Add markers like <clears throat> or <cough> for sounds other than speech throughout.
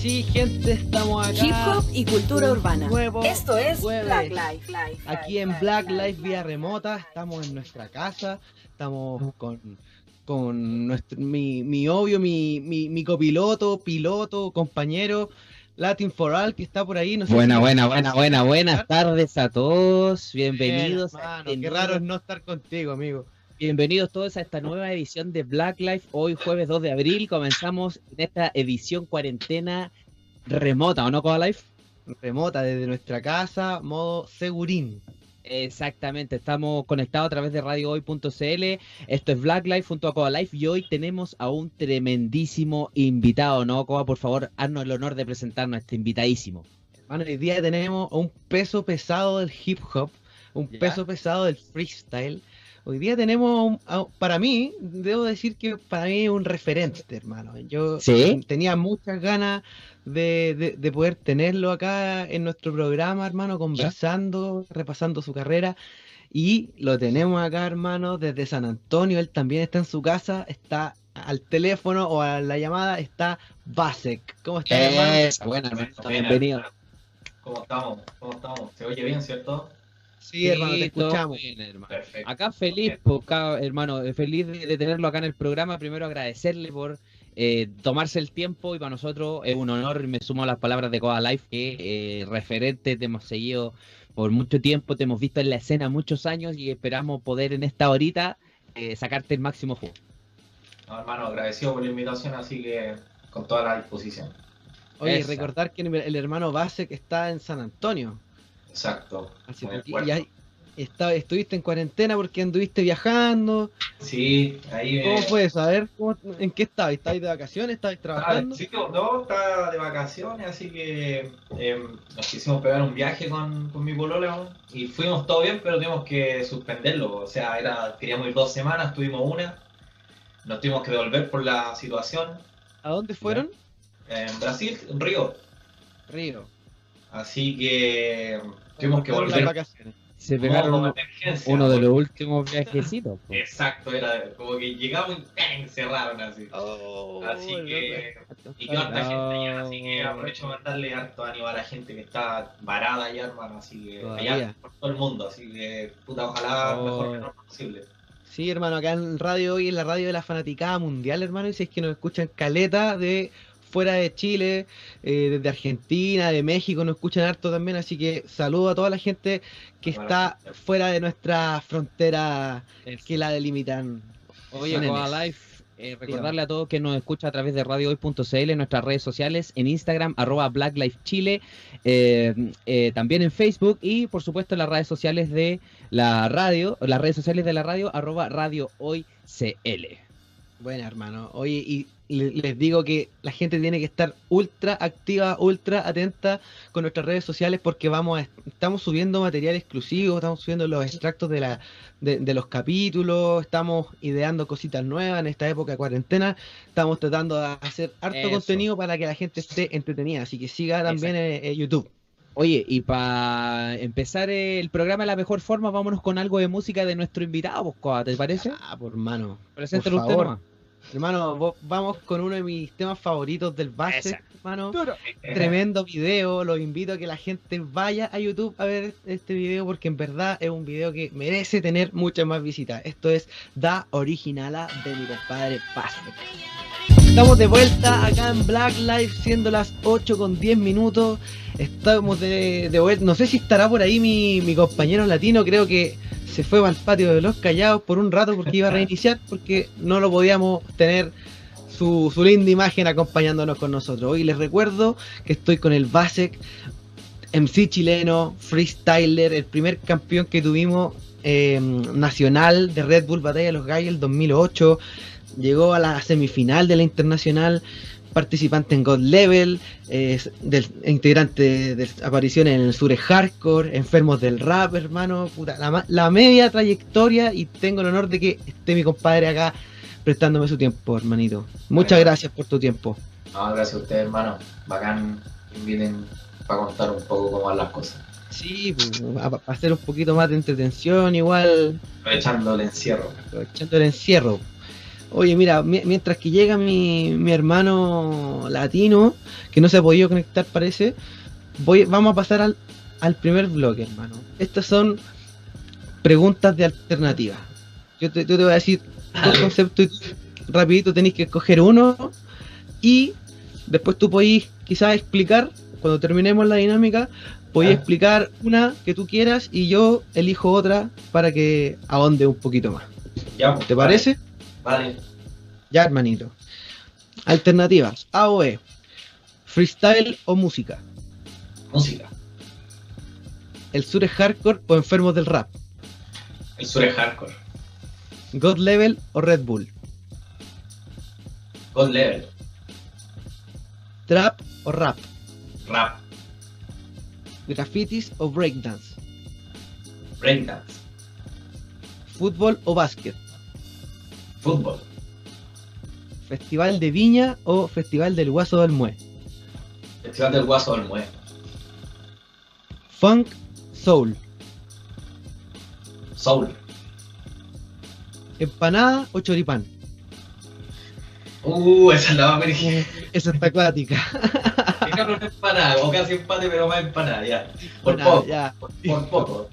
sí, gente, estamos acá. Hip hop y cultura urbana. Nuevo Esto es jueves. Black Life. Aquí en Black Life vía remota, estamos en nuestra casa, estamos con, con nuestro, mi, mi obvio, mi, mi, mi copiloto, piloto, compañero, Latin for All, que está por ahí. No sé Buena, si- buena, buena, buena, buenas tardes a todos. Bien, Bienvenidos. a hermano, este qué raro es no estar contigo, amigo. Bienvenidos todos a esta nueva edición de Black Life. Hoy jueves 2 de abril comenzamos en esta edición cuarentena remota, ¿o no, Coda Life? Remota desde nuestra casa, modo segurín. Exactamente, estamos conectados a través de radiohoy.cl. Esto es Black Life junto a Coda Life y hoy tenemos a un tremendísimo invitado, ¿no, Coda? Por favor, haznos el honor de presentarnos a este invitadísimo. Hermano, hoy día tenemos un peso pesado del hip hop, un Ya. peso pesado del freestyle. Hoy día tenemos, un- a- para mí, debo decir que para mí es un referente, hermano. Yo ¿Sí? tenía muchas ganas de, de- de poder tenerlo acá en nuestro programa, hermano, conversando, repasando su carrera. Y lo tenemos acá, hermano, desde San Antonio. Él también está en su casa, está al teléfono o a la llamada, está Basek. ¿Cómo está, hermano? Esa, buena, hermano. Bienvenido. ¿Cómo estamos? ¿Cómo estamos? ¿Se oye bien, cierto? Sí, hermano, te escuchamos. bien, hermano. Perfecto. Acá feliz, acá, hermano, eh, feliz de, de tenerlo acá en el programa. Primero agradecerle por eh, tomarse el tiempo y para nosotros es un honor. Me sumo a las palabras de Coda Life, que eh, referente te hemos seguido por mucho tiempo, te hemos visto en la escena muchos años y esperamos poder en esta horita eh, sacarte el máximo jugo. No, hermano, agradecido por la invitación, así que con toda la disposición. Oye, Esa. recordar que el hermano Basek está en San Antonio. Exacto. Así Muy y ahí está- estuviste en cuarentena porque anduviste viajando. Sí, ahí ¿Cómo me... fue ¿cómo- ¿en qué estabas? ¿Estabas de vacaciones? ¿Estabas Ah, trabajando? sí, no, estaba de vacaciones, así que eh, nos quisimos pegar un viaje con, con mi polola y fuimos todo bien, pero tuvimos que suspenderlo. O sea, era queríamos ir dos semanas, tuvimos una, nos tuvimos que devolver por la situación ¿A dónde fueron? en Brasil, en Río. Río. Así que tuvimos que volver vacaciones. Se pegaron uno, de los últimos viajecitos. pues. Exacto, era como que llegamos y ¡pam! cerraron así. Oh, Así que. Y quedó harta No. gente allá, así que aprovecho de mandarle harto ánimo a la gente que está varada allá, hermano. Así que Todavía. allá por todo el mundo, así que puta, ojalá Oh. mejor que no posible. Sí, hermano, acá en radio hoy, en la radio de la fanaticada mundial, hermano, y si es que nos escuchan caleta de fuera de Chile, eh, desde Argentina, de México, nos escuchan harto también, así que saludo a toda la gente que Bueno. está fuera de nuestra frontera que la delimitan. Oye. Coa Life, eh, recordarle a todos que nos escucha a través de radiohoy.cl en nuestras redes sociales, en Instagram, arroba Black Life Chile, eh, eh, también en Facebook y por supuesto en las redes sociales de la radio, las redes sociales de la radio, arroba Radio Hoy CL. Bueno, hermano, oye, y le- les digo que la gente tiene que estar ultra activa, ultra atenta con nuestras redes sociales porque vamos a, estamos subiendo material exclusivo, estamos subiendo los extractos de, la, de, de los capítulos, estamos ideando cositas nuevas en esta época de cuarentena, estamos tratando de hacer harto Eso. contenido para que la gente esté entretenida, así que siga también en, en YouTube. Oye, y para empezar el programa de la mejor forma, vámonos con algo de música de nuestro invitado, pues, Coa, ¿te parece? Ah, por mano. Preséntalo por usted nomás. Hermano, vamos con uno de mis temas favoritos del base, hermano. Eh, Tremendo video, los invito a que la gente vaya a YouTube a ver este video porque en verdad es un video que merece tener muchas más visitas. Esto es Da Originala de mi compadre Basket. Estamos de vuelta acá en Black Life siendo las 8 con 10 minutos. Estamos de, de vuelta. No sé si estará por ahí mi, mi compañero latino, creo que se fue al patio de los callados por un rato porque iba a <laughs> reiniciar porque no lo podíamos tener su, su linda imagen acompañándonos con nosotros. Hoy les recuerdo que estoy con el Basek, MC chileno, freestyler, el primer campeón que tuvimos eh, nacional de Red Bull Batalla de los Gallos el 2008. Llegó a la semifinal de la internacional, participante en God Level, eh, del, integrante de apariciones en el Sur Hardcore, enfermos del rap, hermano. puta, la, la media trayectoria y tengo el honor de que esté mi compadre acá prestándome su tiempo, hermanito. Muchas Bueno. gracias por tu tiempo. No, gracias a ustedes, hermano. Bacán, inviten para contar un poco cómo van las cosas. Sí, pues, para hacer un poquito más de entretención, igual, Aprovechando el encierro. aprovechando el encierro. Oye, mira, mi- mientras que llega mi, mi hermano latino, que no se ha podido conectar parece, voy, vamos a pasar al, al primer bloque, hermano. Estas son preguntas de alternativa. Yo te, yo te voy a decir dos conceptos y rapidito tenéis que escoger uno y después tú podéis quizás explicar, cuando terminemos la dinámica, podéis Ah. explicar una que tú quieras y yo elijo otra para que ahonde un poquito más. Ya, ¿Te parece? Vale. Ya, hermanito. Alternativas. A o E. Freestyle o música. Música. El sur es hardcore o enfermos del rap. El sur es hardcore. God Level o Red Bull. God level. Trap o rap. Rap. Graffitis o breakdance. Breakdance. Fútbol o básquet. Fútbol. Festival de Viña o Festival del Guaso del Mue. Festival del Guaso del Mue. Funk, soul. Soul. Empanada o choripán. Uh, esa es la más original. Esa está acuática. <laughs> Fíjate una empanada, o casi empate, pero más empanada, ya. Por Empanada, poco. ya. Por, por poco.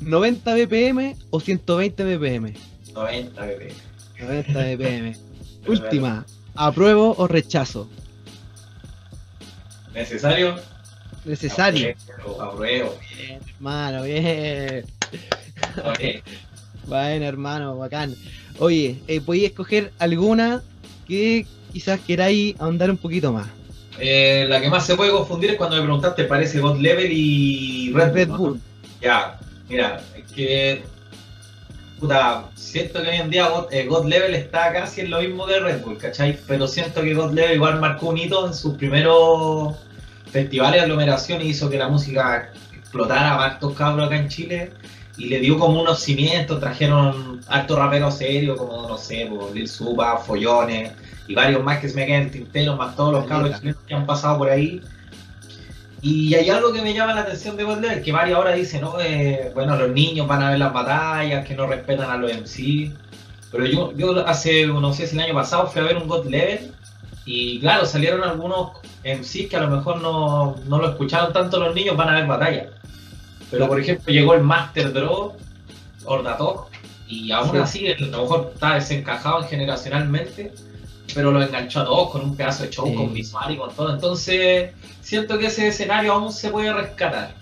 90 BPM o 120 BPM. 90 bebé. 90 BPM. Última. ¿Apruebo o rechazo? ¿Necesario? Necesario. Apruebo, apruebo. Bien, hermano, bien. Ok. <laughs> Bueno, hermano, bacán. Oye, eh, podéis escoger alguna que quizás queráis ahondar un poquito más. Eh, la que más se puede confundir es cuando me preguntaste, parece God Level y Red, Red Bull. ¿no? Bull. Ya, mira, es que. Puta, siento que hoy en día God, eh, God Level está casi en lo mismo que Red Bull, ¿cachai? Pero siento que God Level igual marcó un hito en sus primeros festivales de aglomeración y hizo que la música explotara a hartos cabros acá en Chile y le dio como unos cimientos, trajeron hartos raperos serios como, no sé, pues, Lil Supa, Follones y varios más que se me quedan en tintero, más todos los cabros chilenos que han pasado por ahí. Y hay algo que me llama la atención de God Level, que varios ahora dicen, no, eh, bueno, los niños van a ver las batallas, que no respetan a los MC. Pero yo, yo hace, no sé si el año pasado fui a ver un God Level y claro, salieron algunos MCs que a lo mejor no, no lo escucharon tanto los niños, van a ver batallas. Pero por ejemplo llegó el Master Draw, Ordatok, y aún Sí. así a lo mejor está desencajado generacionalmente, pero lo enganchó a todos con un pedazo de show, Sí. con visual y con todo. Entonces siento que ese escenario aún se puede rescatar.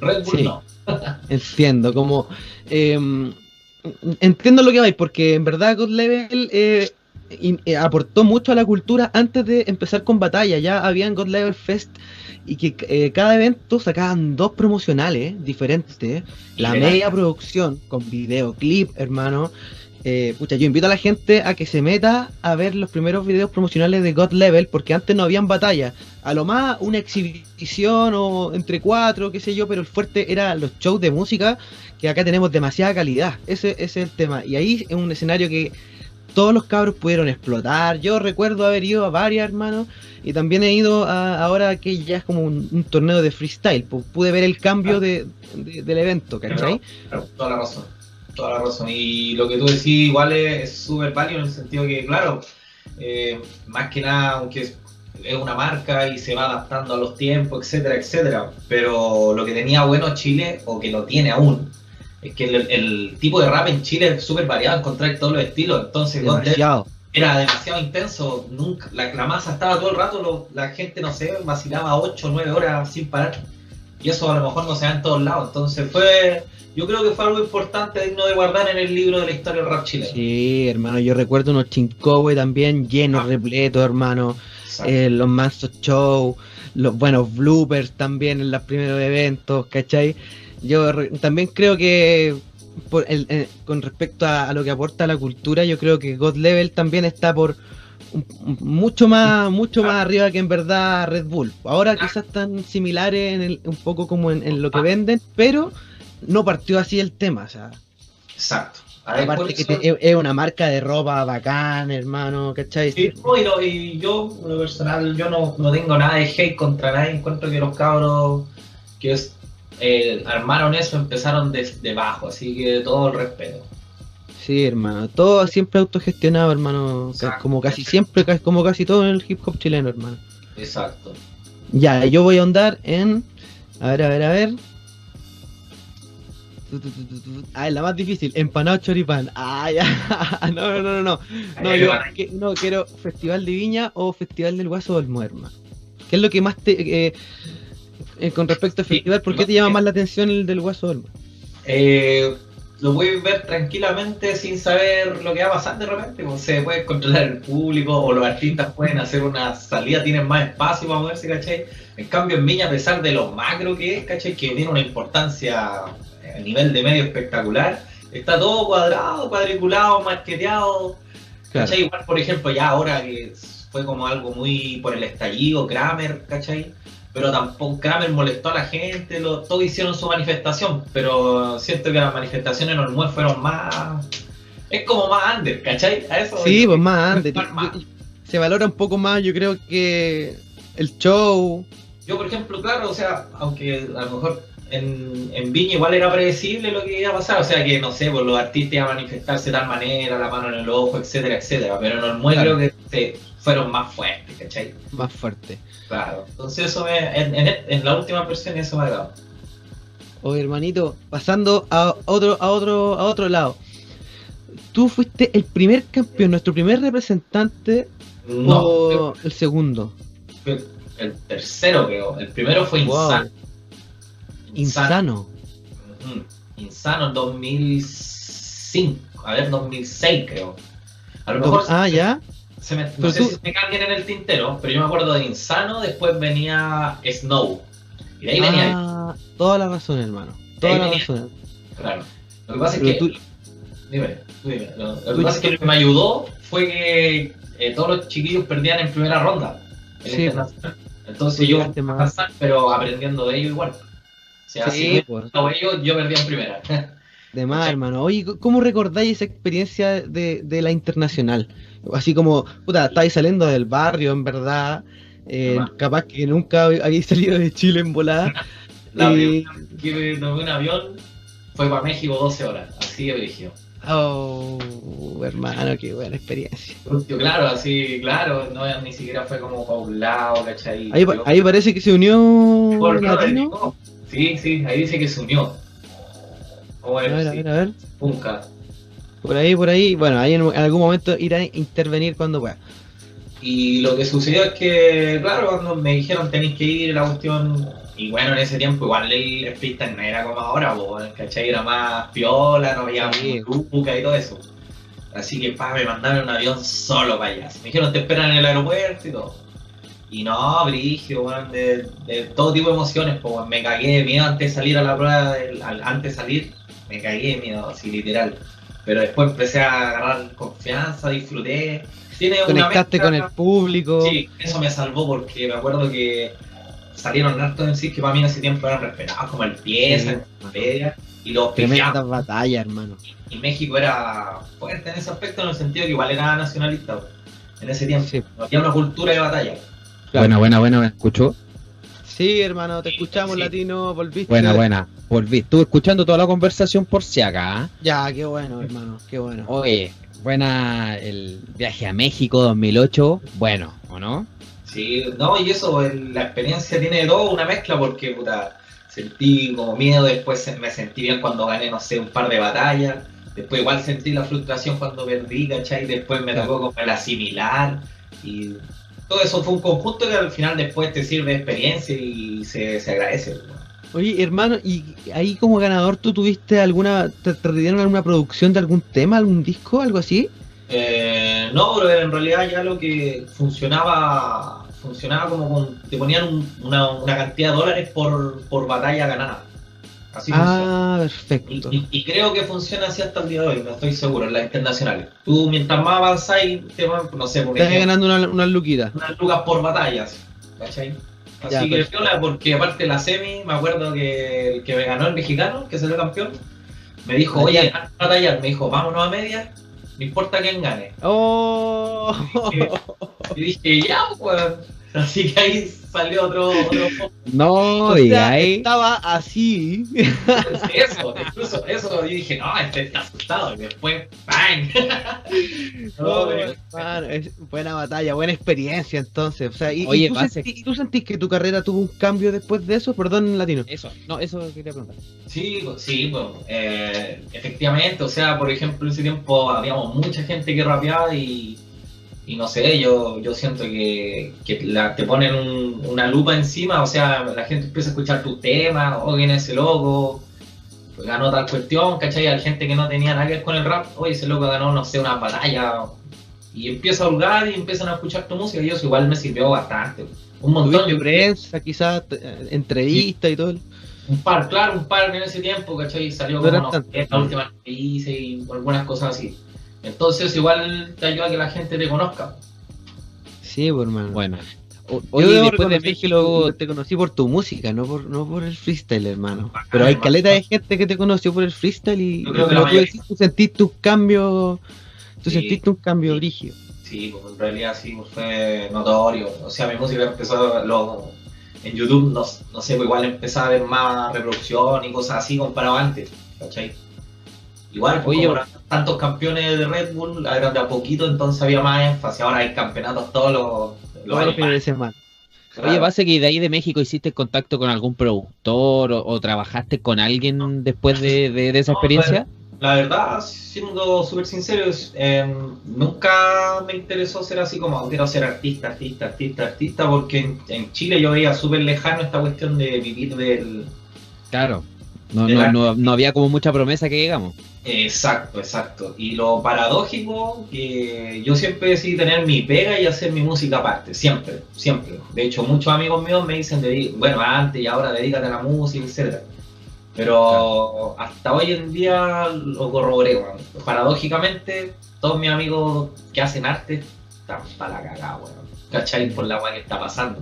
Red Bull Sí. no. <laughs> Entiendo, como. em, entiendo lo que vais, porque en verdad God Level eh, eh, aportó mucho a la cultura antes de empezar con batalla. Ya habían God Level Fest y que eh, cada evento sacaban dos promocionales diferentes. La media producción con videoclip, hermano. Eh, pucha, yo invito a la gente a que se meta a ver los primeros videos promocionales de God Level, porque antes no habían batalla. A lo más una exhibición o entre cuatro, qué sé yo, pero el fuerte era los shows de música, que acá tenemos demasiada calidad. Ese, ese es el tema. Y ahí es un escenario que todos los cabros pudieron explotar. Yo recuerdo haber ido a varias, hermanos, y también he ido a, ahora que ya es como un, un torneo de freestyle. pues, pude ver el cambio de, de- del evento, ¿cachai? Toda la razón. Toda la razón. Y lo que tú decís igual es súper válido en el sentido que, claro, eh, más que nada, aunque es, es una marca y se va adaptando a los tiempos, etcétera, etcétera. Pero lo que tenía bueno Chile, o que lo tiene aún, es que el, el tipo de rap en Chile es súper variado, encontrar todos los estilos. Entonces, Demasiado. era demasiado intenso. Nunca, la, la masa estaba todo el rato, lo- la gente, no sé, vacilaba 8 o 9 horas sin parar. Y eso a lo mejor no se da en todos lados. Entonces fue, yo creo que fue algo importante, digno de guardar en el libro de la historia del rap chileno. Sí, hermano, yo recuerdo unos chincowe también llenos, Ah. repletos, hermano. Eh, los mansos show, los buenos bloopers también en los primeros eventos, ¿cachai? Yo re- también creo que por el- eh, con respecto a, a lo que aporta la cultura, yo creo que God Level también está por un- un- mucho más mucho más arriba que en verdad Red Bull. Ahora quizás están similares en el- un poco como en, en lo que venden, pero no partió así el tema, o sea, Exacto. A ver, por aparte que te- es- una marca de ropa bacán, hermano, ¿cachai? Sí, no, y, no, y yo, en lo personal, yo no, no tengo nada de hate contra nadie. Encuentro que los cabros que es- eh, armaron eso empezaron desde abajo, así que todo el respeto. Sí, hermano. Todo siempre autogestionado, hermano. Exacto. Como casi siempre, como casi todo en el hip hop chileno, hermano. Exacto. Ya, yo voy a ahondar en. A ver, a ver, a ver. Ah, es la más difícil. Empanado choripán. Ah, ya. <laughs> No, no, no, no. No, yo que- no quiero Festival de Viña o Festival del Guaso del Muerma. ¿Qué es lo que más te. eh, eh, con respecto al festival, ¿por qué te llama más la atención el del Guaso del Muerma? Eh, lo puedes ver tranquilamente sin saber lo que va a pasar de repente. pues, se puede controlar el público o los artistas pueden hacer una salida, tienen más espacio para moverse, ¿cachai? En cambio, en Viña, a pesar de lo macro que es, ¿cachai? Que tiene una importancia a nivel de medio espectacular, está todo cuadrado, cuadriculado, marqueteado. Claro. ¿Cachai? Igual, por ejemplo, ya ahora que fue como algo muy por el estallido, Kramer, ¿cachai? Pero tampoco Kramer molestó a la gente, lo- todos hicieron su manifestación, pero siento que las manifestaciones en Olmué fueron más... Es como más under, ¿cachai? A eso Sí, pues más más. Se valora un poco más, yo creo que el show. Yo, por ejemplo, claro, o sea, aunque a lo mejor en, en Viña igual era predecible lo que iba a pasar, o sea, que no sé, pues los artistas iban a manifestarse de tal manera, la mano en el ojo, etcétera, etcétera, pero en Olmué Claro. creo que se- fueron más fuertes, ¿cachai? más fuerte. Claro, entonces eso me, en, en, en la última versión eso me agradó. Oye, hermanito, pasando a otro, a otro, a otro lado. Tú fuiste el primer campeón, nuestro primer representante No, o el segundo. el tercero creo, el primero fue Wow. Insano. Insano. Ujú. Insano en 2005, a ver, 2006 creo. A lo mejor Ah, ya. Se me, no sé tú- si me cambien en el tintero, pero yo me acuerdo de Insano, después venía Snow. Y de ahí venía, Ah, toda la razón, hermano. Toda la venía. razón. claro. Lo que pasa es que tú- Dime, dime. Lo, lo que pasa es que lo que me ayudó fue que eh, todos los chiquillos perdían en primera ronda. en Sí, internacional. Entonces yo pasar, pero aprendiendo de ellos igual. O sea, Sí, si pues. ellos, yo perdía en primera. <laughs> De más, hermano. Oye, ¿cómo recordáis esa experiencia de, de la internacional? Así como, puta, estáis saliendo del barrio, en verdad. eh, capaz que nunca habéis salido de Chile en volada. <laughs> La vez que tomé un avión fue para México 12 horas, así de brígido. Oh, hermano, qué buena experiencia. Claro, así, claro, no, ni siquiera fue como para un lado, ¿cachai? Ahí, ahí parece que se unió Por Latino. Sí, sí, ahí dice que se unió. O A ver, a ver, a ver. Punca. Por ahí, por ahí. Bueno, ahí en, algún momento irá a intervenir cuando pueda. Y lo que sucedió es que, claro, cuando me dijeron tenéis que ir, la cuestión. Y bueno, en ese tiempo igual el, freestyle no era como ahora, po, ¿cachai? Era más piola, no había Sí. truca y todo eso. Así que, pa, me mandaron un avión solo para allá. Me dijeron, te esperan en el aeropuerto y todo. Y no, brigio, weón, de, de todo tipo de emociones, pues, me cagué de miedo antes de salir a la prueba, del- al- antes de salir, me cagué de miedo, así literal. Pero después empecé a agarrar confianza, disfruté. Tiene una Conectaste mezcla- con el público. Sí, eso me salvó porque me acuerdo que salieron hartos en sí que para mí en ese tiempo eran respetados, como el pieza, Sí, y los Tremenda pifiados. batalla, hermano. Y México era fuerte en ese aspecto, en el sentido que igual era nacionalista en ese tiempo. Sí. Había una cultura de batalla. Buena, buena, buena, ¿me escuchó? Sí, hermano, te escuchamos, sí. latino, volviste. Buena, buena. Volví. Estuve escuchando toda la conversación por si acá. ¿ah? Ya, qué bueno, hermano, qué bueno. Oye, buena el viaje a México 2008. Bueno, ¿o no? Sí, no, y eso, el- la experiencia tiene de todo, una mezcla, porque puta, sentí como miedo, después me sentí bien cuando gané, no sé, un par de batallas, después igual sentí la frustración cuando perdí, ¿cachai? Después me tocó como el asimilar, y todo eso fue un conjunto que al final después te sirve de experiencia y se, se agradece. Oye, hermano, ¿y ahí como ganador tú tuviste alguna, te, te dieron alguna producción de algún tema, algún disco, algo así? Eh, no, pero en realidad ya lo que funcionaba, funcionaba como con, te ponían un- una, una cantidad de dólares por, por batalla ganada. Así. Ah, perfecto. y- y creo que funciona así hasta el día de hoy, no estoy seguro, en las internacionales. Tú mientras más avanzáis, te van, no sé, por Estás ganando una, unas luquitas. unas lucas por batallas, ¿cachai? Así Ya, que perfecto. piola, porque aparte la semi, me acuerdo que el que me ganó el mexicano, que salió campeón, me dijo, oye, de batallar, me dijo, vámonos a media, no importa quién gane. ¡Oh! Y dije, ya, pues. <laughs> Así que ahí salió otro, otro <laughs> No, O sea, ahí. estaba así. <laughs> Eso, incluso eso, yo dije, no, este está asustado. Y después, ¡bang! <laughs> No, pero- hermano, es buena batalla, buena experiencia entonces. O sea, y, y Oye, tú, Base- sentí- y tú sentís que tu carrera tuvo un cambio después de eso? Perdón, latino. Eso, no, eso quería preguntar. Sí, pues, sí, pues, eh, efectivamente, o sea, por ejemplo, en ese tiempo habíamos mucha gente que rapeaba y, y no sé, yo, yo siento que, que la- te ponen un- una lupa encima, o sea, la gente empieza a escuchar tus temas, o quién es ese loco, pues ganó tal cuestión, ¿cachai? Hay gente que no tenía nada que ver con el rap, oye, ese loco ganó, no sé, una batalla, y empieza a holgar y empiezan a escuchar tu música, y eso igual me sirvió bastante. Un montón, que- prensa, quizás, eh, entrevista y todo. un par, claro, un par en ese tiempo, ¿cachai? Salió como no la última que hice y algunas cosas así. Entonces igual te ayuda a que la gente te conozca. Sí, pues, hermano. Bueno. O- Yo Oye, después de México, te conocí por tu música, no por, no por el freestyle, hermano. Bacán, Pero hay bacán. caleta de gente que te conoció por el freestyle y, que como tú decís, tú sentiste un cambio, tú Sí. sentiste un cambio brígido. Sí, pues en realidad sí, pues, fue notorio. O sea, mi música empezó lo- en YouTube, no, no sé, pues igual empezaba a ver más reproducción y cosas así comparado antes, ¿cachai? Igual, pues, Oye, como tantos campeones de Red Bull, eran de a poquito, entonces había más énfasis. Ahora hay campeonatos todos los, los los fines de semana. oye, Claro. base que de ahí de México hiciste contacto con algún productor o, o trabajaste con alguien después de, de- de esa No, experiencia. La verdad, siendo súper sincero, eh, nunca me interesó ser así como quiero ser artista, artista, artista, artista, porque en, en Chile yo veía súper lejano esta cuestión de vivir del... Claro. No, no, no, no había como mucha promesa que digamos. Exacto, exacto. Y lo paradójico, que yo siempre decidí tener mi pega y hacer mi música aparte, siempre, siempre. De hecho, muchos amigos míos me dicen, bueno, antes y ahora dedícate a la música, etcétera Pero hasta hoy en día lo corroboré, weón. Paradójicamente, todos mis amigos que hacen arte están para la cagada, weón. ¿Cachai? Por la weá que está pasando.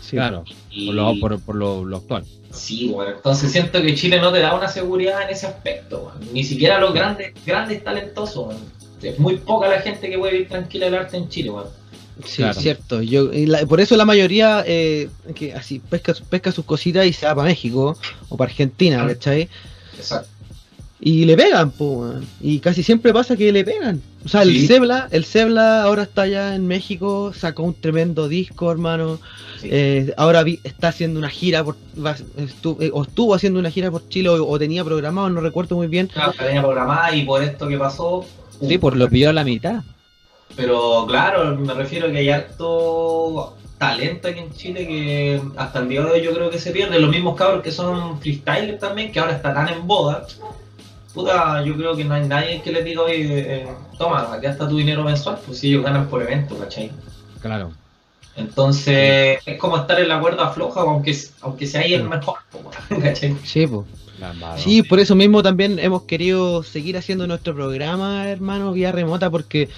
Sí. Claro. Y- Por lo, por, por lo, lo actual. Sí, bueno, entonces siento que Chile no te da una seguridad en ese aspecto, weón. ni siquiera los grandes, grandes talentosos. weón. Es muy poca la gente que puede vivir tranquila el arte en Chile, weón. Sí, Claro. cierto. Yo, y la- por eso la mayoría eh, que así pesca, pesca sus cositas y se va para México o para Argentina. ¿cachai? Exacto. Y le pegan, po, weón. Y casi siempre pasa que le pegan. O sea, el Sí. Zebla, el Zebla ahora está allá en México, sacó un tremendo disco, hermano. Sí. Eh, ahora vi- está haciendo una gira, por, va- estu- eh, o estuvo haciendo una gira por Chile, o, o tenía programado, no recuerdo muy bien. Claro, la tenía programada y por esto que pasó. Sí, por lo pilló a la mitad. Pero claro, me refiero a que hay harto talento aquí en Chile que hasta el día de hoy yo creo que se pierde. Los mismos cabros que son freestylers también, que ahora están tan en boda. Puta, yo creo que no hay nadie que les diga, oye, eh, toma, aquí está tu dinero mensual, pues si ellos ganan por evento, ¿cachai? Claro. Entonces, es como estar en la cuerda floja, aunque, aunque sea ahí el mejor, <laughs> ¿cachai? Sí, embarró. Sí, por eso mismo también hemos querido seguir haciendo nuestro programa, hermano, vía remota, porque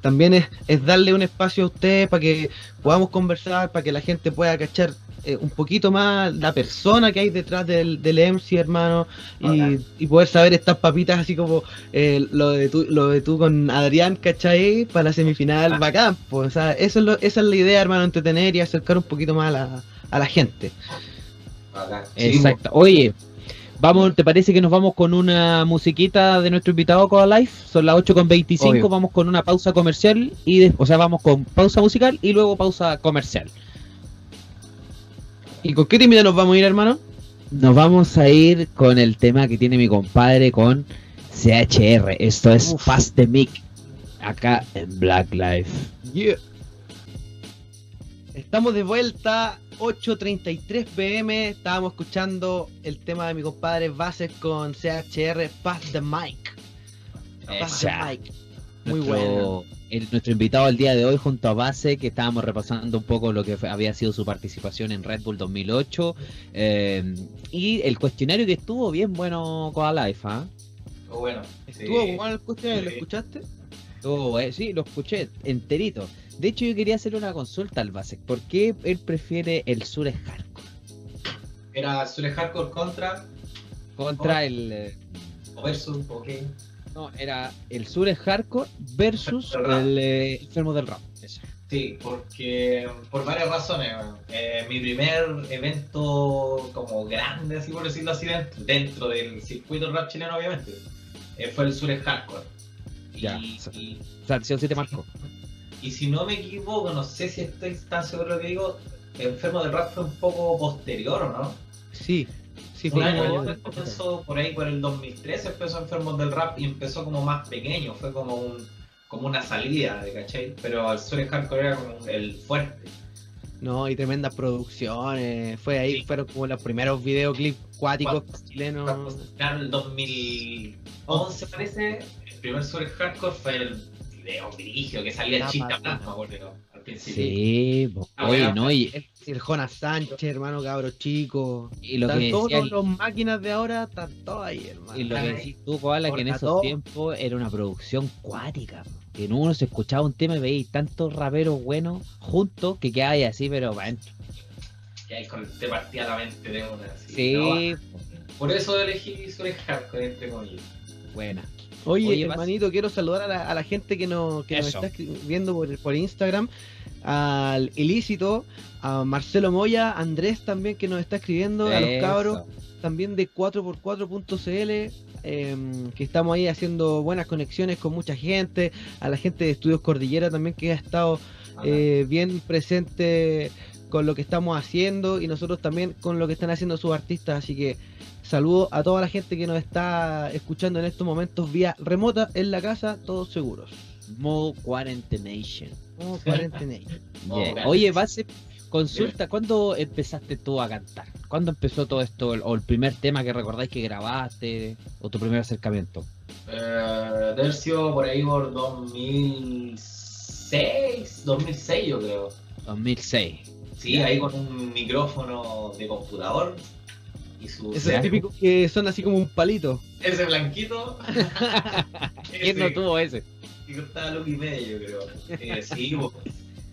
también es, es darle un espacio a ustedes para que podamos conversar, para que la gente pueda cachar eh, un poquito más la persona que hay detrás del, del MC, hermano, y, y poder saber estas papitas así como eh, lo de tú, lo de tú con Adrián, ¿cachai? Para la semifinal, Ah. bacán, pues, o sea, eso es lo- esa es la idea, hermano, entretener y acercar un poquito más a la, a la gente. Bacán. Sí, Exacto. Oye, vamos, ¿te parece que nos vamos con una musiquita de nuestro invitado Coda Life? Son las 8 con 25, Obvio. vamos con una pausa comercial y de- o sea, vamos con pausa musical y luego pausa comercial. ¿Y con qué timida nos vamos a ir, hermano? Nos vamos a ir con el tema que tiene mi compadre con CHR. Esto es Uf. Pass the Mic acá en Black Life. Yeah. Estamos de vuelta, 8.33 pm. Estábamos escuchando el tema de mi compadre Bases con CHR Pass the Mic. Pass the. Mic. Muy nuestro, bueno. El- nuestro invitado al día de hoy junto a Base, que estábamos repasando un poco lo que fue- había sido su participación en Red Bull 2008 eh, y el cuestionario que estuvo bien bueno con la Life, ¿ah? Pero bueno, ¿Estuvo sí. bueno el cuestionario? ¿Lo escuchaste? Estuvo, eh, sí, lo escuché enterito. De hecho, yo quería hacerle una consulta al Base. ¿Por qué él prefiere el sur hardcore Era Sule Hardcore contra contra el... eh, o versus, ok. No, era el sur hardcore versus El eh, enfermo del rap. Ese. Sí, porque por varias razones. Eh, mi primer evento como grande, así por decirlo así, dentro, dentro del circuito rap chileno, obviamente, eh, fue el Sures Hardcore. Ya. Y, y- O sea, sí te marcó. y si no me equivoco, no sé si estoy tan seguro de lo que digo, Enfermo del Rap fue un poco posterior, ¿o no? Sí, sí, Un año como- después comenzó por ahí por el 2013 empezó Enfermos del Rap y empezó como más pequeño, fue como un como una salida, ¿cachai? Pero el Sures Hardcore era como el fuerte. No, y tremendas producciones. Fue ahí, Sí. fueron como los primeros videoclips cuáticos Cuando- chilenos. Sacaron el 2011 parece, el primer Sures Hardcore fue el video dirigio que salía Chita Blanca, principio. Sí, po. Ah, oye, no, y, El Jonas Sánchez, hermano cabro chico. y lo Están que todos decía los, máquinas de ahora, están todos ahí, hermano. Y lo que decís tú, Koala, que en esos tiempos era una producción cuática. Que en uno se escuchaba un tema y veis tantos raperos buenos juntos que quedaba así, pero va adentro. Que ahí con te partía la mente de una. así, Sí, Por eso elegí Hardcore, entre comillas. buena. Oye, Oye, vas- hermanito, quiero saludar a la, a la gente que, nos que nos está viendo por, por Instagram. Al Ilícito, a Marcelo Moya, a Andrés también que nos está escribiendo, a los cabros también de 4x4.cl, em, que estamos ahí haciendo buenas conexiones con mucha gente, a la gente de Estudios Cordillera también que ha estado eh, bien presente con lo que estamos haciendo y nosotros también con lo que están haciendo sus artistas. Así que saludo a toda la gente que nos está escuchando en estos momentos vía remota en la casa, todos seguros. Mo Quarantination. Como cuarentena. Oh, <laughs> Yeah. Oye, base, consulta, ¿cuándo empezaste tú a cantar? ¿Cuándo empezó todo esto? O el primer tema que recordáis que grabaste? ¿O tu primer acercamiento? Eh, Tercio por ahí por 2006, 2006 yo creo. 2006. Sí, ahí con un micrófono de computador y su Esos Ya. típicos que son así como un palito. ese blanquito. <laughs> ¿Quién no tuvo ese? Que costaba loco y medio, yo creo. Eh, sí, <laughs> bo.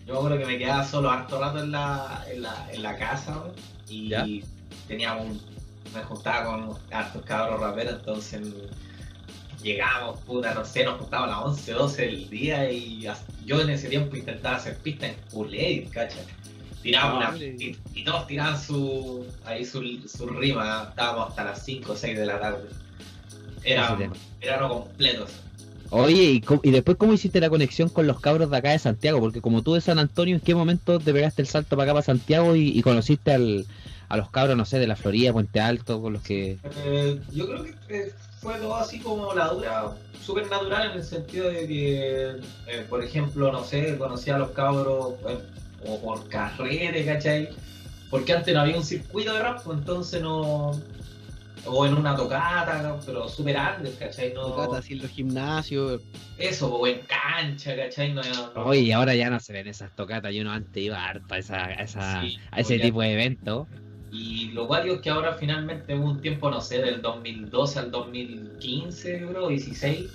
yo me acuerdo que me quedaba solo harto rato en la, en la, en la casa bo, y Ya. teníamos un, me juntaba con hartos cabros raperos, entonces llegábamos, puta, no sé, nos juntaba a las 11, 12 del día y yo en ese tiempo intentaba hacer pistas en Kool-Aid, ¿cacha? Tiraba una, y, y todos tiraban su, ahí su, su rima, estábamos hasta las 5 o 6 de la tarde. Era, era no completo. Oye, ¿y, cómo- y después cómo hiciste la conexión con los cabros de acá de Santiago? Porque como tú de San Antonio, ¿en qué momento te pegaste el salto para acá, para Santiago y, conociste al, a los cabros, no sé, de la Florida, Puente Alto, con los que... Eh, yo creo que eh, fue todo así como la dura, súper natural en el sentido de que, eh, por ejemplo, no sé, conocí a los cabros eh, o por carrete, ¿cachai? Porque antes no había un circuito de rap, pues, entonces no. O en una tocata, pero súper antes, ¿cachai? No, Tocata, así en los gimnasios. eso, o en cancha, ¿cachai? No, no- Oye, ahora ya no se ven esas tocatas, yo no antes iba harto a, esa, a, esa- Sí, a ese tipo de eventos. Y lo cual es que ahora finalmente hubo un tiempo, no sé, del 2012 al 2015, yo creo, 16.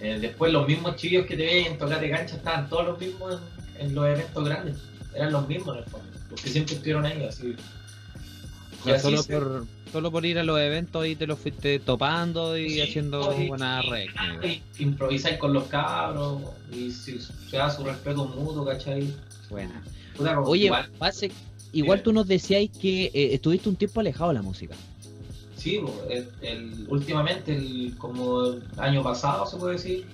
eh, después los mismos chiquillos que te veían en Tocate Cancha estaban todos los mismos en, en los eventos grandes. Eran los mismos en el fondo. Los que siempre estuvieron ahí, así. Solo, se- por, solo por ir a los eventos y te los fuiste topando y Sí, haciendo y- buena red. y improvisáis con los cabros y se da su respeto mutuo, ¿cachai? Buena. Puta, Oye, igual, Pase, igual tú nos decíais que eh, estuviste un tiempo alejado de la música. sí, el, el- últimamente, el, como el año pasado, se puede decir,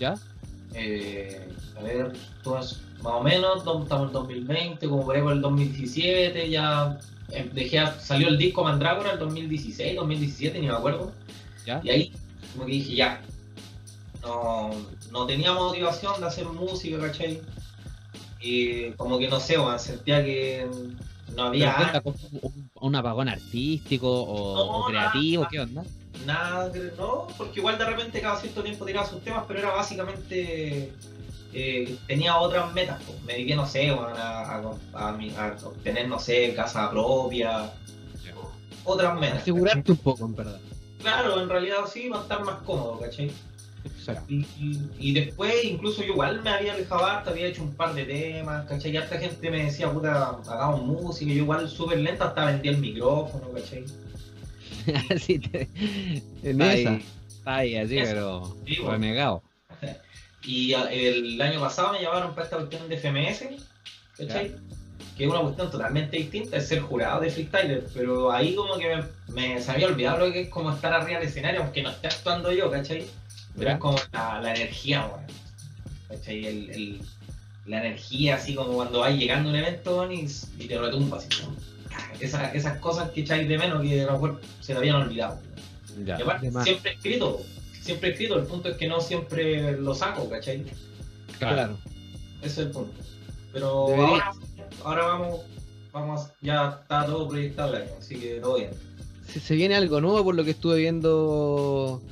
¿Ya? Eh, a ver, pues, más o menos, estamos en 2020, como por por el 2017, ya dejé, a- salió el disco Mandrágora el 2016, 2017, ni me acuerdo. ¿Ya? Y ahí como que dije, ya, no, no tenía motivación de hacer música, ¿cachai? Y como que no sé, weón, sentía que no había ¿Pero cuenta con un, un apagón artístico o, No, o creativo? nada. ¿Qué onda? Nada, no, porque igual de repente cada cierto tiempo tiraba sus temas, pero era básicamente. Eh, tenía otras metas, pues. me dediqué, no sé, bueno, a, a- a mi- a obtener, no sé, casa propia, otras metas. Asegurarte un poco, en verdad. Claro, en realidad sí, va a estar más cómodo, ¿cachai? Exacto. Y, y- y después, incluso yo igual me había alejado harto, había hecho un par de temas, ¿cachai? Y harta gente me decía, puta, hagamos música, y yo igual súper lento hasta vendía el micrófono, ¿cachai? <laughs> Así te, En está esa. ahí, está ahí así, Eso. pero Sí, bueno. renegado. Y el año pasado me llamaron para esta cuestión de FMS, ¿cachai? Que es una cuestión totalmente distinta, es ser jurado de freestyler, pero ahí como que me, me- se había olvidado lo que es como estar arriba del escenario, aunque no esté actuando yo, ¿cachai? Pero Ya. es como la, la energía, weón. ¿Cachai? El, el- la energía, así como cuando vas llegando a un evento y, y te retumba, así como. Esas, esas cosas que echáis de menos que a lo mejor se te habían olvidado. Ya. Y aparte, siempre escrito, siempre escrito, el punto es que no siempre lo saco, ¿cachai? Claro. Ese es el punto. Pero ahora, ahora vamos, vamos, ya está todo proyectado el año, así que todo bien. Se, se viene algo nuevo por lo que estuve viendo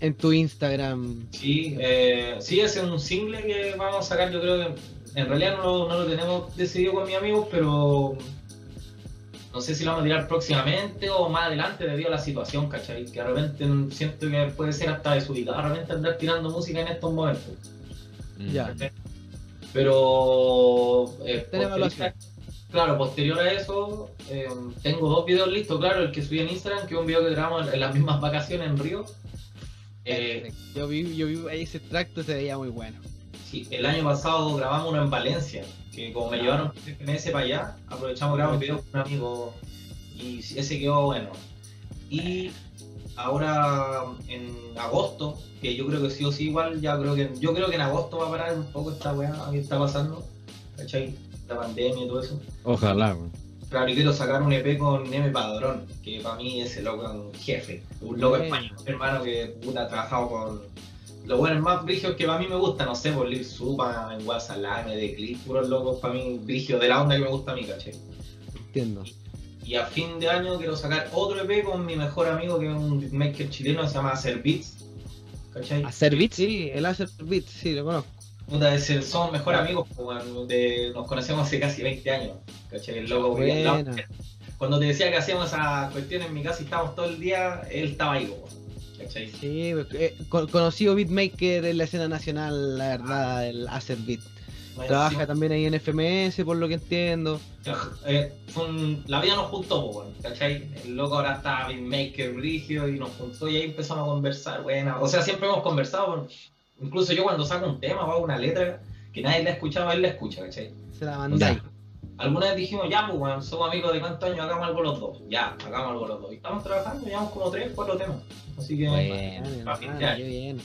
en tu Instagram. Sí, eh, sí, ese es un single que vamos a sacar, yo creo que en realidad no no lo tenemos decidido con mis amigos, pero no sé si lo vamos a tirar próximamente o más adelante debido a la situación, ¿cachai? Que de repente siento que puede ser hasta desubicado de repente andar tirando música en estos momentos. Mm. Ya. Pero eh, evaluación. claro, posterior a eso, eh, tengo dos videos listos, claro, el que subí en Instagram, que es un video que grabamos en, en las mismas vacaciones en Río. Eh, Yo vi, yo vi ahí ese tracto, se veía muy bueno. sí, el año pasado grabamos uno en Valencia, que como me llevaron ese para allá, aprovechamos grabar un video con un amigo y ese quedó bueno. Y ahora en agosto, que yo creo que sí o sí igual, ya creo que yo creo que en agosto va a parar un poco esta weá que está pasando, ¿cachai? La pandemia y todo eso. Ojalá, weón. Claro, y quiero sacar un EP con M Padrón, que para mí ese loco es un jefe, un loco español, hermano que puta, ha trabajado con los buenos más brigios que para mí me gustan, no sé, por Lil Supa, en Guasalame, de Clip, puros locos para mí brigios de la onda que me gusta a mí, ¿cachai? Entiendo. Y a fin de año quiero sacar otro EP con mi mejor amigo que es un beatmaker chileno que se llama Hacer Beats, ¿cachai? ¿Hacer beats? Sí, el Acer Beat, sí, lo conozco. Puta, es el- somos mejores amigos, de- nos conocemos hace casi 20 años, ¿cachai? El loco. Cuando te decía que hacíamos esa cuestión en mi casa y estábamos todo el día, él estaba ahí, po, ¿cachai? Sí, eh, con- conocido beatmaker en la escena nacional, la verdad, el Acer Beat. Trabaja también ahí en FMS, por lo que entiendo. eh, la vida nos juntó, weón, ¿cachai? El loco ahora está beatmaker brigio y nos juntó y ahí empezamos a conversar, buena. O sea, siempre hemos conversado, incluso yo cuando saco un tema o hago una letra que nadie la escuchaba, él la escucha, ¿cachai? Se la mandáis. Alguna vez dijimos, ya, pues, weón, somos amigos de cuántos años, hagamos algo los dos. Ya, hagamos algo los dos. Y estamos trabajando, llevamos como tres, cuatro temas. Así que, Bueno. Bacán, Pa' fin de hermano, año. qué bien.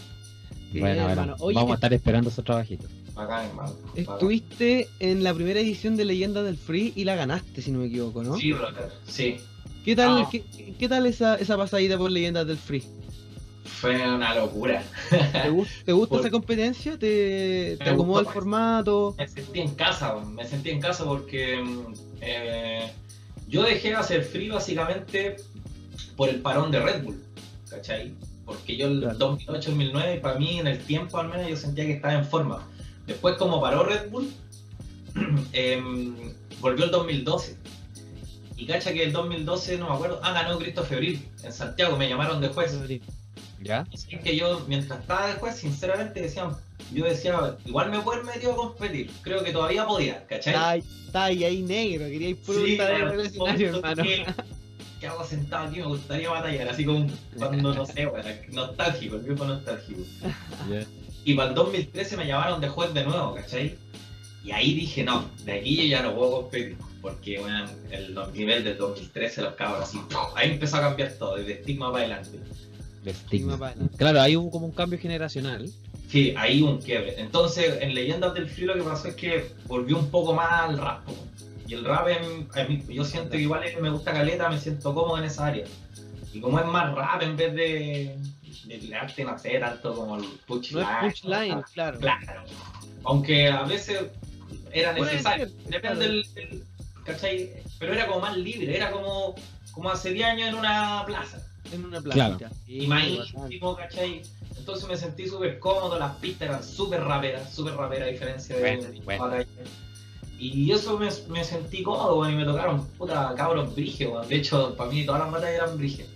Bien, Bueno, bueno, hermano. Oye, vamos a estar esperando esos trabajitos. bacán, hermano. estuviste en la primera edición de Leyendas del Free y la ganaste, si no me equivoco, ¿no? Sí, brother, sí. ¿Qué tal, qué, qué tal esa, esa pasadita por Leyendas del Free? Fue una locura. ¿Te, gus- te gusta Por- esa competencia? ¿Te, te acomoda el formato? Me sentí en casa, me sentí en casa porque mm, eh, yo dejé de hacer free básicamente por el parón de Red Bull, ¿cachai? Porque yo el Claro. 2008-2009, para mí en el tiempo al menos yo sentía que estaba en forma. Después como paró Red Bull, <clears throat> em, volvió el 2012. Y cacha que el 2012, no me acuerdo, ah, ganó Cristo Febril en Santiago, me llamaron de juez. ¿Ya? Y que yo, mientras estaba de juez, sinceramente decían, yo decía, igual me puedo haber metido a competir, creo que todavía podía, ¿cachai? Está ahí, ahí, negro, quería ir por Sí, claro, el escenario, hermano. que- ¿Qué hago sentado aquí? Me gustaría batallar, así como cuando, no sé, bueno, nostálgico, el grupo nostálgico. Ya. Y para el 2013 me llamaron de juez de nuevo, ¿cachai? Y ahí dije, no, de aquí yo ya no puedo competir, porque bueno, el nivel del 2013 los cabros así, ¡pum! ahí empezó a cambiar todo, desde estigma para adelante. Claro, hay un, como un cambio generacional. Sí, ahí un quiebre. Entonces, en Leyendas del Frío lo que pasó es que volvió un poco más al rap. Y el rap, en- yo siento que igual es que me gusta caleta, me siento cómodo en esa área. Y como es más rap en vez de, de tirarte, no sé, tanto como el No es punchline. punchline, claro. Claro. Aunque a veces era necesario. Depende claro. del, del- ¿Cachai? Pero era como más libre, era como, como hace 10 años en una plaza En una Claro. placita. Sí, y íntimo, ¿cachai? Entonces me sentí súper cómodo, las pistas eran súper raperas, súper raperas a diferencia de Bueno, de bueno. Y eso me, me sentí cómodo, weón, y me tocaron puta cabros brigios, weón. De hecho, para mí todas las batallas eran brigias.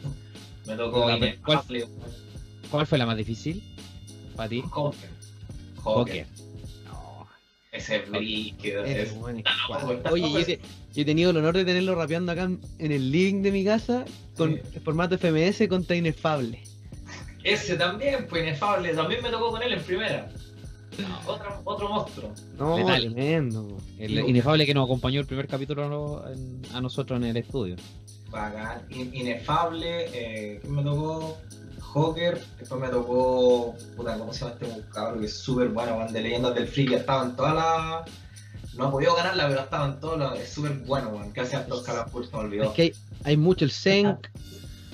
Me tocó La- Inefable, ¿Cuál fue la más difícil? ¿Para ti? Joker. Joker. Joker. No, Ese es- bueno, Oye, yo, ese. Yo he tenido el honor de tenerlo rapeando acá en el living de mi casa con Sí. el formato FMS contra Inefable. Ese también, pues inefable. También me tocó con él en primera. No, otra- otro monstruo. No, tremendo. El inefable que nos acompañó el primer capítulo a nosotros en el estudio. Bacán. In- Inefable. Eh, ¿Quién me tocó? Joker. Después me tocó. Puta, ¿cómo se llama este cabrón? Que es súper bueno, weón, de leyendas del free. Que estaba en todas las. No ha podido ganarla, pero estaba en todos los. Es súper bueno, weón. Que hace estos calapulls, se me olvidó. Es que hay, hay mucho el Senk.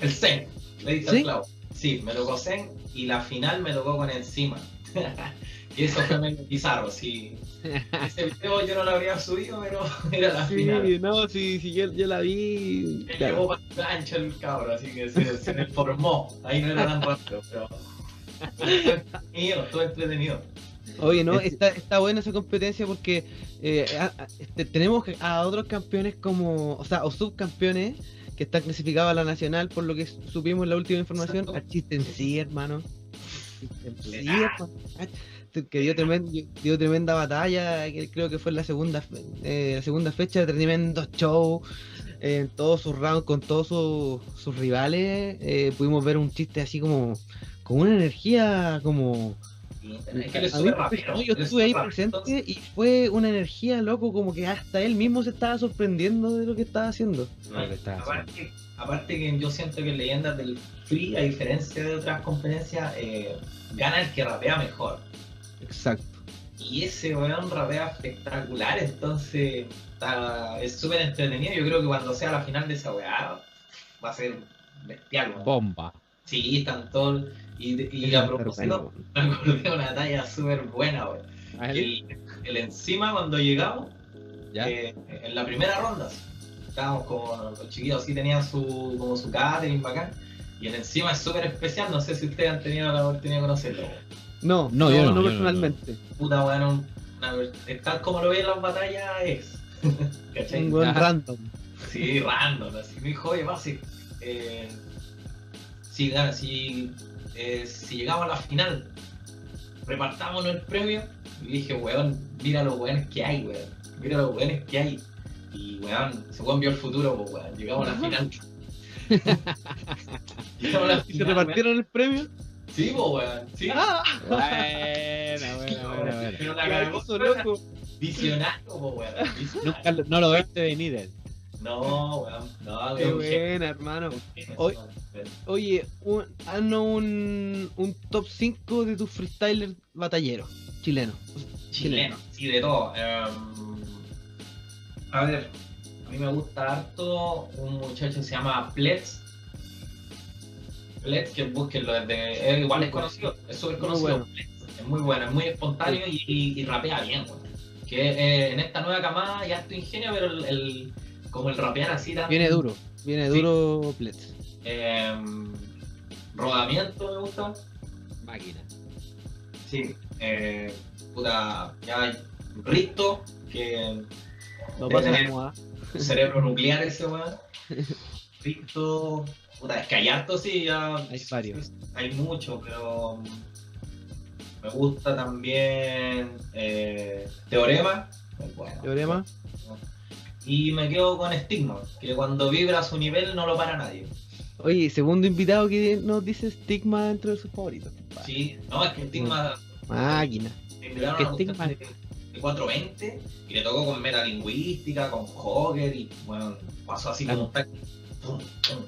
El Zen, le diste ¿Sí? al clavo. Sí, me tocó Zen y la final me tocó con encima. <laughs> y eso fue medio bizarro, sí. Ese video yo no lo habría subido, pero <laughs> era la final. Sí, no, sí, sí, yo, yo la vi. Me claro. llevó para el plancho el cabro, así que se, se me formó. Ahí no era tan rápido, pero. <laughs> Estuvo entretenido, estuvo entretenido. Oye, no, Es- está, está buena esa competencia porque eh, a- a- este, tenemos a otros campeones como, o sea, o subcampeones que están clasificados a la nacional, por lo que supimos en la última información, Exacto. a Chisten sí, hermano. Sí, Ah. hermano. Ah, Que dio, tremen- dio tremenda batalla, que creo que fue la segunda eh, la segunda fecha, tremendo show en todos sus rounds con todos sus, sus rivales. eh, pudimos ver un chiste así como con una energía como Es súper rápido. impresionó, yo estuve ahí presente y fue una energía loco, como que hasta él mismo se estaba sorprendiendo de lo que estaba haciendo. Lo que está haciendo. Aparte, aparte que yo siento que en Leyendas del Free, a diferencia de otras competencias, eh, gana el que rapea mejor. Exacto. Y ese weón rapea espectacular, entonces está- es súper entretenido. Yo creo que cuando sea la final de esa weá va a ser bestial. weón. Bomba. Sí, están todos. Y, a propósito, bueno. me acordé de una talla súper buena, ver, El, el encima cuando llegamos, ¿ya? eh, en la primera ronda, sí. estábamos con los chiquillos, así tenían su, como su catering bacán. Y el encima es súper especial, no sé si ustedes han tenido la oportunidad de conocerlo. No, No, no, yo no, no, yo no, personalmente. Puta una, es tal como lo ve en las batallas es. <laughs> ¿Cachai? Un buen random. Sí, random, así me dijo, oye, Basi, eh, si, gana- si, eh, si llegamos a la final, repartámonos el premio. Y dije, weón, mira los weones que hay, weón. Mira los weones que hay. Y weón, se weón vio el futuro, pues weón. Llegamos a la final. <laughs> llegamos a la ¿Y se repartieron el premio? Sí, pues weón, sí. ¡Ah! Buena, buena, buena, buena. Pero la cagó, loco. Visionario, pues weón. visionario. Nunca lo- no lo viste venir. No, weón, no, Qué buena, hermano. Hoy- Oye, un, haznos un, un top 5 de tus freestylers batalleros chilenos. Chileno, sí, de todo. Em, a ver, a mí me gusta harto un muchacho que se llama Pletz. Pletz, que búsquenlo eh, igual es conocido, es súper conocido. bueno. Es muy bueno, es muy espontáneo y, y- y rapea bien, weón. Que eh, en esta nueva camada ya harto ingenio, pero el, el- como el rapear así tan. Viene duro, viene Sí. duro Plets. em, rodamiento me gusta. Máquina. Sí. Eh, puta, ya hay Risto, que No pasa nada. cerebro <laughs> nuclear ese weón. Risto, puta, es que hay harto, sí, ya. Hay varios. Hay mucho, pero. Me gusta también eh, Teorema. bueno. Teorema. Y me quedo con Stigma, que cuando vibra a su nivel no lo para nadie. Oye, segundo invitado que nos dice Stigma dentro de sus favoritos. Sí, no, es que Stigma Máquina. invitaron que Stigma- de, de 420 y le tocó con metalingüística, con Joker y bueno, pasó así como un tac- pum, pum.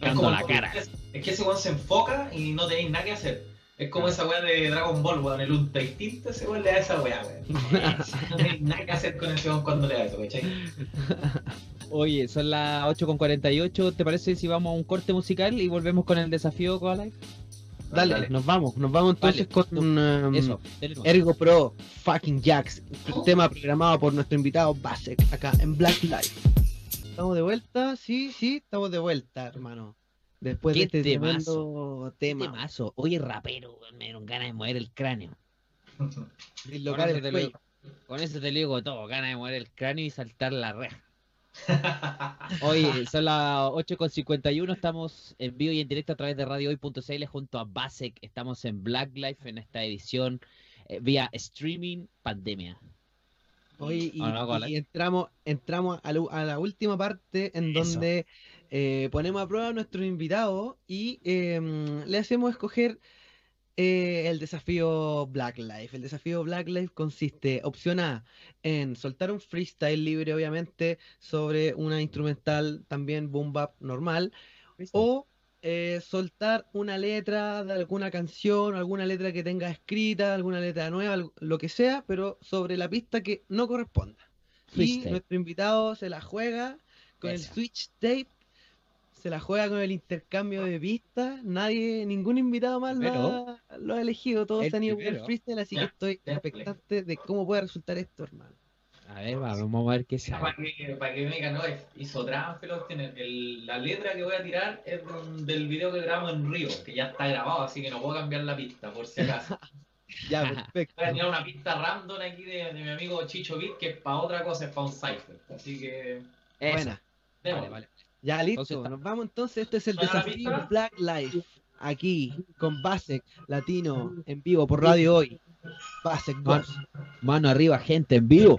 Es, como la cara. es, es que ese weón se enfoca y no tenéis nada que hacer. Es como esa weá de Dragon Ball, weón, el ultra instinto, ese weón le da esa weá, weón. <laughs> no tenéis nada que hacer con ese weón cuando le da eso, ¿cachai? <laughs> Oye, son las 8.48. ¿Te parece si vamos a un corte musical y volvemos con el desafío Coalife? Dale, Dale. nos vamos. Nos vamos entonces Vale. con um, Eso. Ergo Pro Fucking Jacks. Tema programado por nuestro invitado Basek acá en Black Life. ¿Estamos de vuelta? Sí, sí, estamos de vuelta, hermano. Después de este temazo. tema. Temazo. Oye, rapero, me dieron ganas de mover el cráneo. Dislocar Con el eso te cuello. lo- Con eso te lo digo todo, ganas de mover el cráneo y saltar la reja. <laughs> Oye, son las 8.51, estamos en vivo y en directo a través de radiohoy.cl junto a Basek. Estamos en Black Life en esta edición eh, vía streaming pandemia. Oye, y, entramos, entramos a, la, a la última parte en Eso. donde eh, ponemos a prueba a nuestro invitado y eh, le hacemos escoger eh, el desafío Black Life. El desafío Black Life consiste, opción A, en soltar un freestyle libre, obviamente, sobre una instrumental también boom bap normal, o eh, soltar una letra de alguna canción, alguna letra que tenga escrita, alguna letra nueva, lo que sea, pero sobre la pista que no corresponda. Y nuestro invitado se la juega con el switch tape, se la juega con el intercambio de pistas. Nadie, ningún invitado más lo ha, lo ha elegido, todos El han ido por el freestyle, así que estoy expectante de cómo puede resultar esto, hermano. A ver, va, vamos a ver qué sale. Para que, para que me digan, no, es- hizo trampa, la letra que voy a tirar es del video que grabamos en Río, que ya está grabado, así que no puedo cambiar la pista, por si acaso. <laughs> Ya, perfecto. Voy a tirar una pista random aquí de, de mi amigo Chicho Beat, que es para otra cosa, es para un cipher. Así que. Buena. Vale, vale. Ya listo, nos vamos entonces. Este es el ¿Suena la desafío? Black Life. Aquí, con Basek Latino, en vivo por Radio Hoy. Basek Man- 2. Mano arriba, gente, en vivo.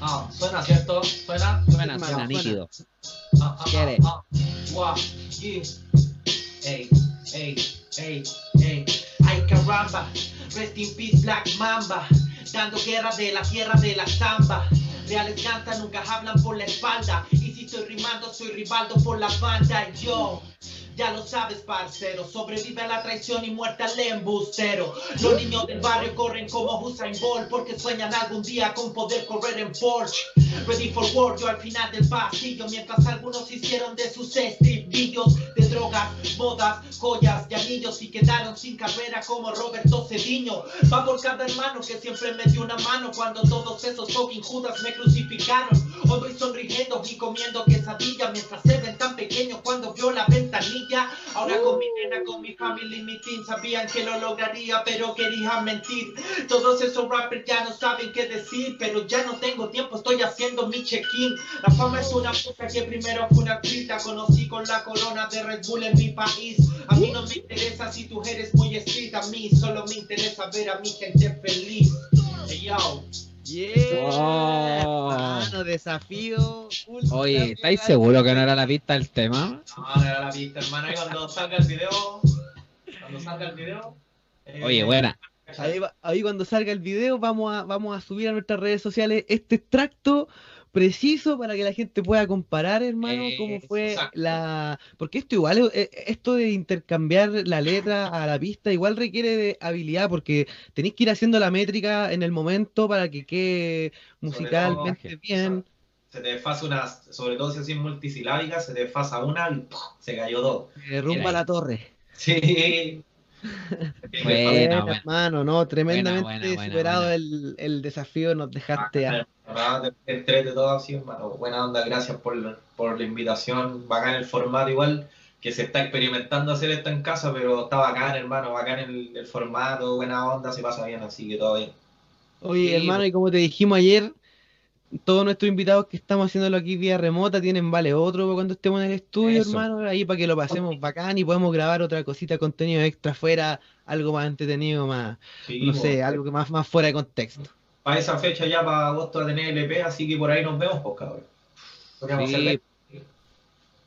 Ah, suena, ¿cierto? Suena. Suena, suena suena. nítido. Ah, ah, ah, ah. Yeah. Ey, ey, ey, ey. Ay caramba, rest in peace Black Mamba. Dando guerra de la tierra de la samba. Reales cantan, nunca hablan por la espalda. Y estoy rimando, soy rivaldo por la banda. Yo. Ya lo sabes, parcero, sobrevive a la traición y muerte al embustero. Los niños del barrio corren como Usain Bolt porque sueñan algún día con poder correr en Porsche. Ready for war, yo al final del pasillo Mientras algunos hicieron de sus estribillos De drogas, modas, joyas y anillos Y quedaron sin carrera como Roberto Cediño Va por cada hermano que siempre me dio una mano Cuando todos esos fucking judas me crucificaron Hoy sonriendo y comiendo quesadilla Mientras se ven tan pequeños cuando vio la ventanilla Ahora con mi nena, con mi familia y mi team Sabían que lo lograría pero querían mentir todos esos rappers ya no saben qué decir, pero ya no tengo tiempo, estoy haciendo mi check-in. La fama es una puta que primero fue una grita, conocí con la corona de Red Bull en mi país. A mí no me interesa si tú eres muy estricta, a mí solo me interesa ver a mi gente feliz. Hey, yo. Yeah, Oh. hermano, desafío. ultra Oye, ¿estáis seguros que no era la pista el tema? Ahora la vista, hermano, y cuando salga el video, cuando salga el video. eh, Oye, buena. Ahí cuando salga el video vamos a, vamos a subir a nuestras redes sociales este extracto preciso para que la gente pueda comparar, hermano, cómo fue Exacto. la... Porque esto igual, es- eh, esto de intercambiar la letra a la pista igual requiere de habilidad porque tenéis que ir haciendo la métrica en el momento para que quede musicalmente bien. Se te desfasa una, sobre todo si es multisilábica, se te desfasa una y ¡pum! se cayó todo. Derrumba Mira ahí. la torre. Sí. Buena, Buena, hermano, no, tremendamente buena, buena, superado buena. El, el desafío, nos dejaste a... Ah, te entrete todo así, hermano. Buena onda, gracias por, por la invitación. Bacán el formato igual, que se está experimentando hacer esto en casa, pero está bacán, hermano, bacán el, el formato, buena onda, se pasa bien, así que todo bien. Oye, Sí, hermano, pues. y como te dijimos ayer, todos nuestros invitados que estamos haciéndolo aquí vía remota tienen vale otro cuando estemos en el estudio, Eso. hermano, ahí para que lo pasemos bacán y podemos grabar otra cosita, contenido extra fuera, algo más entretenido, más, Sí, no sé, algo que más, más fuera de contexto. Para esa fecha ya para agosto a tener LP, así que por ahí nos vemos, pues cabrón. Sí.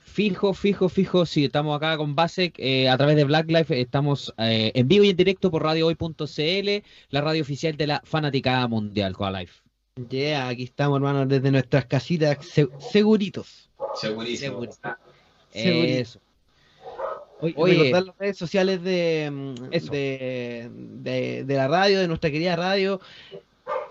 Fijo, fijo, fijo, sí, estamos acá con Basek eh, a través de Black Life, estamos eh, en vivo y en directo por radiohoy.cl, la radio oficial de la fanaticada mundial, Coa Life. Yeah, aquí estamos, hermano, desde nuestras casitas se- seguritos. Segurísimo. Segurito. Eso. Oye, Oye. recordar las redes sociales de, mm, de, de- de la radio, de nuestra querida radio,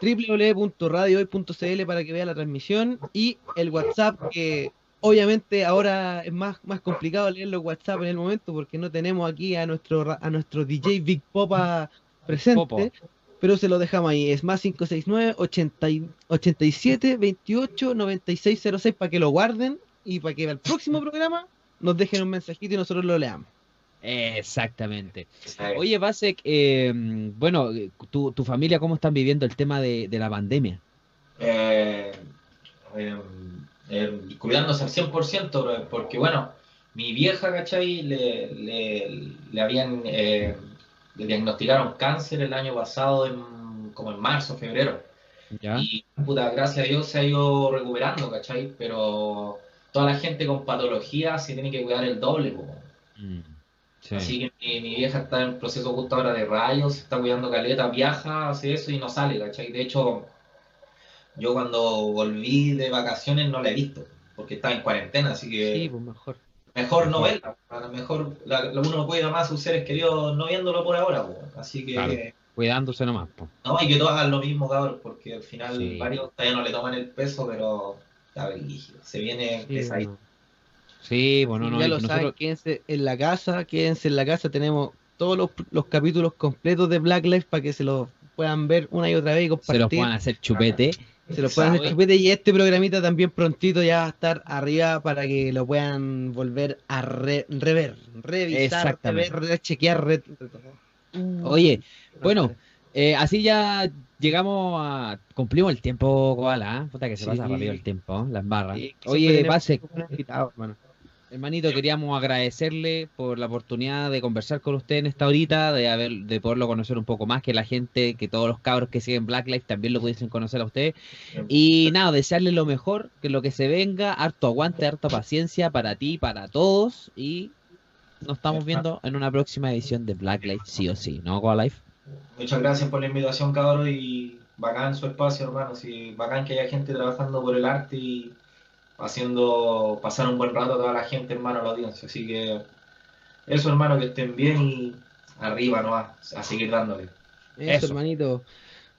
www.radiohoy.cl para que vea la transmisión y el WhatsApp que obviamente ahora es más, más complicado leer los WhatsApp en el momento porque no tenemos aquí a nuestro a nuestro DJ Big Popa presente, Popo. Pero se lo dejamos ahí, es más 569 80 y- 87 28 9606 para que lo guarden y para que al próximo programa nos dejen un mensajito y nosotros lo leamos. Exactamente. Oye, Basek, eh, bueno, tu, tu familia, ¿cómo están viviendo el tema de, de la pandemia? Eh, eh, eh, cuidándose al 100%, bro, porque bueno, mi vieja, ¿cachai? Le, le, le habían, eh, le diagnosticaron cáncer el año pasado, en, como en marzo, febrero. ¿Ya? Y puta, gracias a Dios se ha ido recuperando, ¿cachai? Pero toda la gente con patología se tiene que cuidar el doble. Mm. Sí. Así que mi, mi vieja está en proceso justo ahora de rayos, está cuidando caleta, viaja, hace eso y no sale, ¿cachai? De hecho, yo cuando volví de vacaciones no la he visto, porque estaba en cuarentena, así que Sí, pues mejor. Mejor no verla. A lo mejor la- la- uno cuida más a sus seres queridos no viéndolo por ahora, pues. Así que, Claro. Cuidándose nomás, po. no, y que todos hagan lo mismo, cabrón, porque al final Sí. varios todavía no le toman el peso, pero está brígido, se viene Sí, pesadito. bueno. Sí, bueno, no, ya lo nosotros- saben, quédense en la casa, quédense en la casa, tenemos todos los, los capítulos completos de Black Lives para que se los puedan ver una y otra vez y se los compartir. puedan hacer chupete. Se los puedan hacer chupete y este programita también prontito ya va a estar arriba para que lo puedan volver a re- rever, revisar, rever, rechequear, re- Oye, bueno, eh, así ya llegamos a. Cumplimos el tiempo, Koala. ¿eh? Puta que se Sí. pasa rápido el tiempo, ¿eh? las barras. Sí, Oye, Pase, hermano. Hermanito, queríamos agradecerle por la oportunidad de conversar con usted en esta horita, de haber, de poderlo conocer un poco más, que la gente, que todos los cabros que siguen Black Lives también lo pudiesen conocer a usted. Y nada, desearle lo mejor, que lo que se venga, harto aguante, harta paciencia para ti, para todos. Y nos estamos viendo en una próxima edición de Black Lives, sí o sí, ¿no, Koala Life? Muchas gracias por la invitación, cabrón, y bacán su espacio, hermano. Sí, bacán que haya gente trabajando por el arte y haciendo pasar un buen rato a toda la gente, hermano, a la audiencia. Así que eso, hermano, que estén bien y arriba, ¿no? A, a seguir dándole. Eso, Eso. hermanito.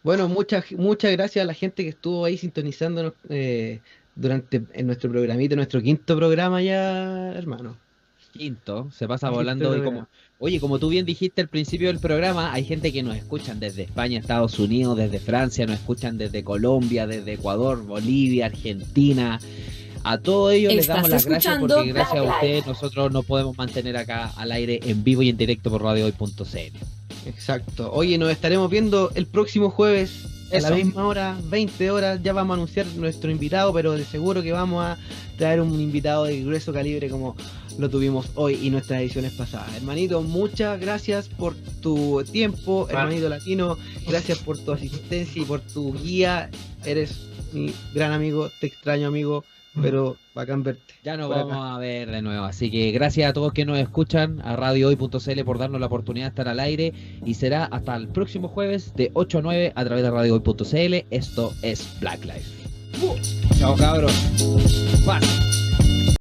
Bueno, muchas muchas gracias a la gente que estuvo ahí sintonizándonos eh, durante en nuestro programita, nuestro quinto programa ya, hermano. Quinto, se pasa Quinto volando como, oye, como tú bien dijiste al principio del programa, hay gente que nos escuchan desde España, Estados Unidos, desde Francia, nos escuchan desde Colombia, desde Ecuador, Bolivia, Argentina. A todos ellos les damos las gracias porque gracias a ustedes nosotros nos podemos mantener acá al aire en vivo y en directo por radiohoy.cl. Exacto. Oye, nos estaremos viendo el próximo jueves a la misma hora, 20 horas. Ya vamos a anunciar nuestro invitado, pero de seguro que vamos a traer un invitado de grueso calibre como lo tuvimos hoy y nuestras ediciones pasadas. Hermanito, muchas gracias por tu tiempo, Vale. hermanito latino. Gracias por tu asistencia y por tu guía. Eres mi gran amigo, te extraño amigo, pero bacán verte. Ya nos acá. vamos a ver de nuevo. Así que gracias a todos que nos escuchan, a radiohoy.cl por darnos la oportunidad de estar al aire. Y será hasta el próximo jueves de 8 a 9 a través de radiohoy.cl. Esto es Black Life. Chao cabros. Paz.